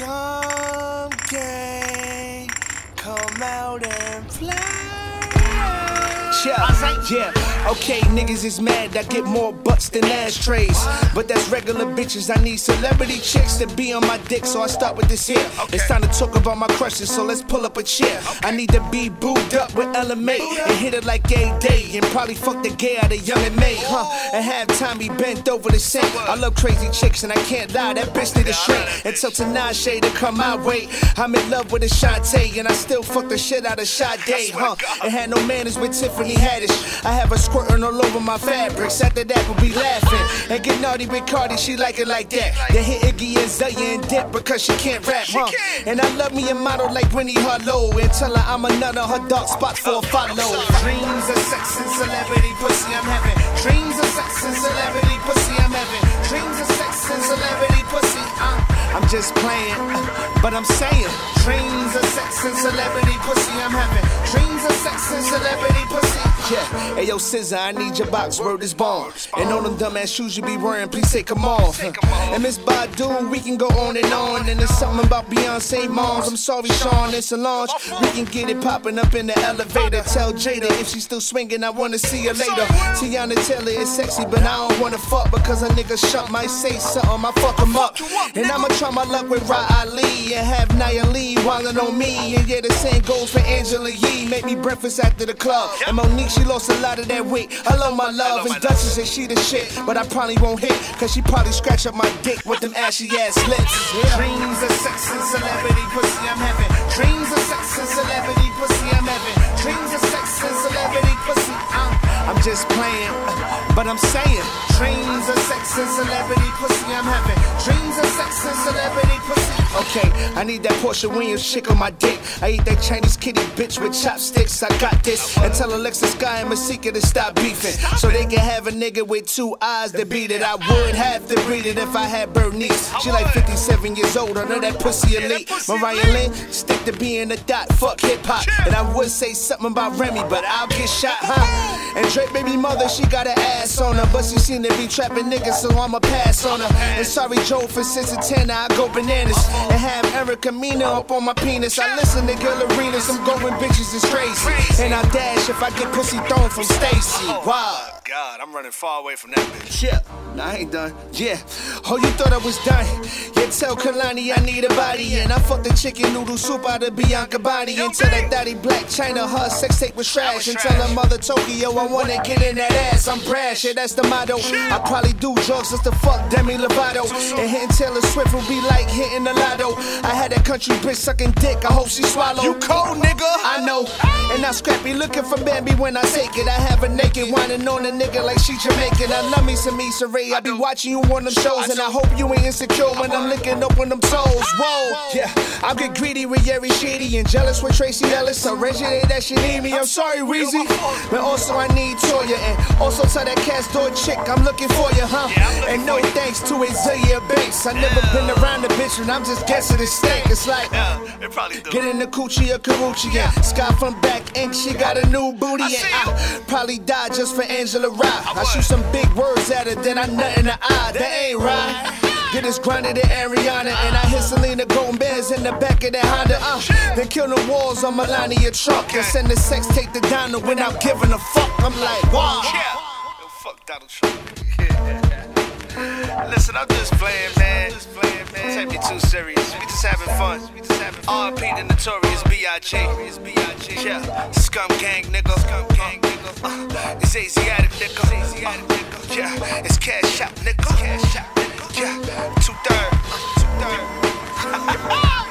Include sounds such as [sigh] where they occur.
Come, gang, come out and play. Yeah, yeah. Okay, niggas is mad. I get more butts than ashtrays. But that's regular bitches. I need celebrity chicks to be on my dick. So I start with this here. It's time to talk about my crushes. So let's pull up a chair. I need to be booed up with Ella Mai and hit it like gay day. And probably fuck the gay out of young and May, huh? And have Tommy bent over the sink. I love crazy chicks and I can't lie. That bitch need a shrink. Until Tinashe to come my way. I'm in love with Ashanti and I still fuck the shit out of Sade, huh? And had no manners with Tiffany Haddish. I have her squirting all over my fabrics. After that, we'll be laughing. And get naughty with Cardi, she like it like that. Then hit Iggy Azalea and dip because she can't rap, huh? And I love me a model like Winnie Harlow. And tell her I'm another her dark spot for a follow. Dreams of sex and celebrity pussy I'm having. Dreams of sex and celebrity pussy I'm having. Dreams of sex and celebrity pussy. Uh, I'm just playing, but I'm saying dreams of sex and celebrity pussy I'm having. Dreams of sex and celebrity pussy. Yeah, hey yo, SZA, I need your box, word is bomb. And all them dumbass shoes you be wearing, please take them off. And Miss Badu, we can go on and on. And there's something about Beyonce moms. I'm sorry, Sean and Solange. We can get it popping up in the elevator. Tell Jada if she's still swinging, I wanna see her later. Teyana Taylor is sexy, but I don't wanna fuck because a nigga shut might say something, I fuck him up. And I'ma try my luck with Rah Ali and have Nia Lee wildin' on me. And yeah, the same goes for Angela Yee. Make me breakfast after the club. And Monique, she lost a lot of that weight. I love my love, and Duchess say she the shit. But I probably won't hit, cause she probably scratch up my dick with them ashy ass lips. Dreams of sex and celebrity pussy I'm having. Dreams of sex and celebrity pussy I'm having. Dreams of sex and celebrity pussy. I'm, I'm just playing, uh, but I'm saying. Dreams of sex and celebrity pussy I'm having. Dreams of sex and celebrity pussy. Okay, I need that Porsha Williams chick on my dick. I eat that Chinese kitty bitch with chopsticks. I got this. And tell Alexa Sky and Masika to stop beefing. So they can have a nigga with two eyes to beat it. I would have to breed it if I had Bernice. She like 57 years old, I know that pussy elite. Mariah Lynn, stick to being a dot, fuck hip hop. And I would say something about Remy, but I'll get shot, huh? And Drake baby mother, she got an ass on her, but she seem to be trapping niggas, so I'ma pass on her. And sorry Joe for Santana, I go bananas and have Erica Mena up on my penis. I listen to girl arenas, I'm going bitches and crazy. And I dash if I get pussy thrown from Stacy. Wow. God, I'm running far away from that bitch. Yeah, nah, I ain't done. Yeah. Oh, you thought I was done? Yeah, tell Kalani I need a body. And I fucked the chicken noodle soup out of Bianca Bonnie. And tell that daddy Blac Chyna her sex tape was trash. And tell her mother Tokyo I wanna get in that ass. I'm brash, yeah, that's the motto. I probably do drugs just to fuck Demi Lovato. And hitting Taylor Swift will be like hitting the lotto. I had that country bitch sucking dick, I hope she swallow. You cold, nigga? I know. And now Scrappy looking for Bambi when I take it. I have a naked, whining on a nigga like she Jamaican. I love me some Issa Rae. I be watching you on them shows, and I hope you ain't insecure when I'm licking up on them toes. Whoa, yeah. I get greedy with Yeri Shady and jealous with Tracee Ellis. I originate that she need me. I'm sorry, Reezy. But also I need Toya, and also tell that cast door chick I'm looking for you, huh? And no thanks to Azealia Banks. I never been around the bitch, and I'm just guessing it stank. It's like. Yeah, it probably do. Get in the coochie or Karrueche, yeah. Sky from back and she got a new booty, and I probably die just for Angela Rye. I shoot some big words at her, then I nut in the eye. That ain't right. Get us grinded to Ariana, and I hit Selena Gomez in the back of that Honda. Uh, then kill the walls on Melania truck and send the sex tape to Donna when I'm giving a fuck. I'm like, wow fuck Donald Trump. Listen, I'm just playing, man. Just playing, man. Don't take me too serious. We just having fun. We just having fun. RP the notorious B.I.G. Yeah, scum gang nigga. Scum gang nigga. Uh, it's Aziatic nigga. It's Aziatic nigga. Yeah, it's cash out nigga. Cash out nigga. Yeah, two third. Two third. [laughs]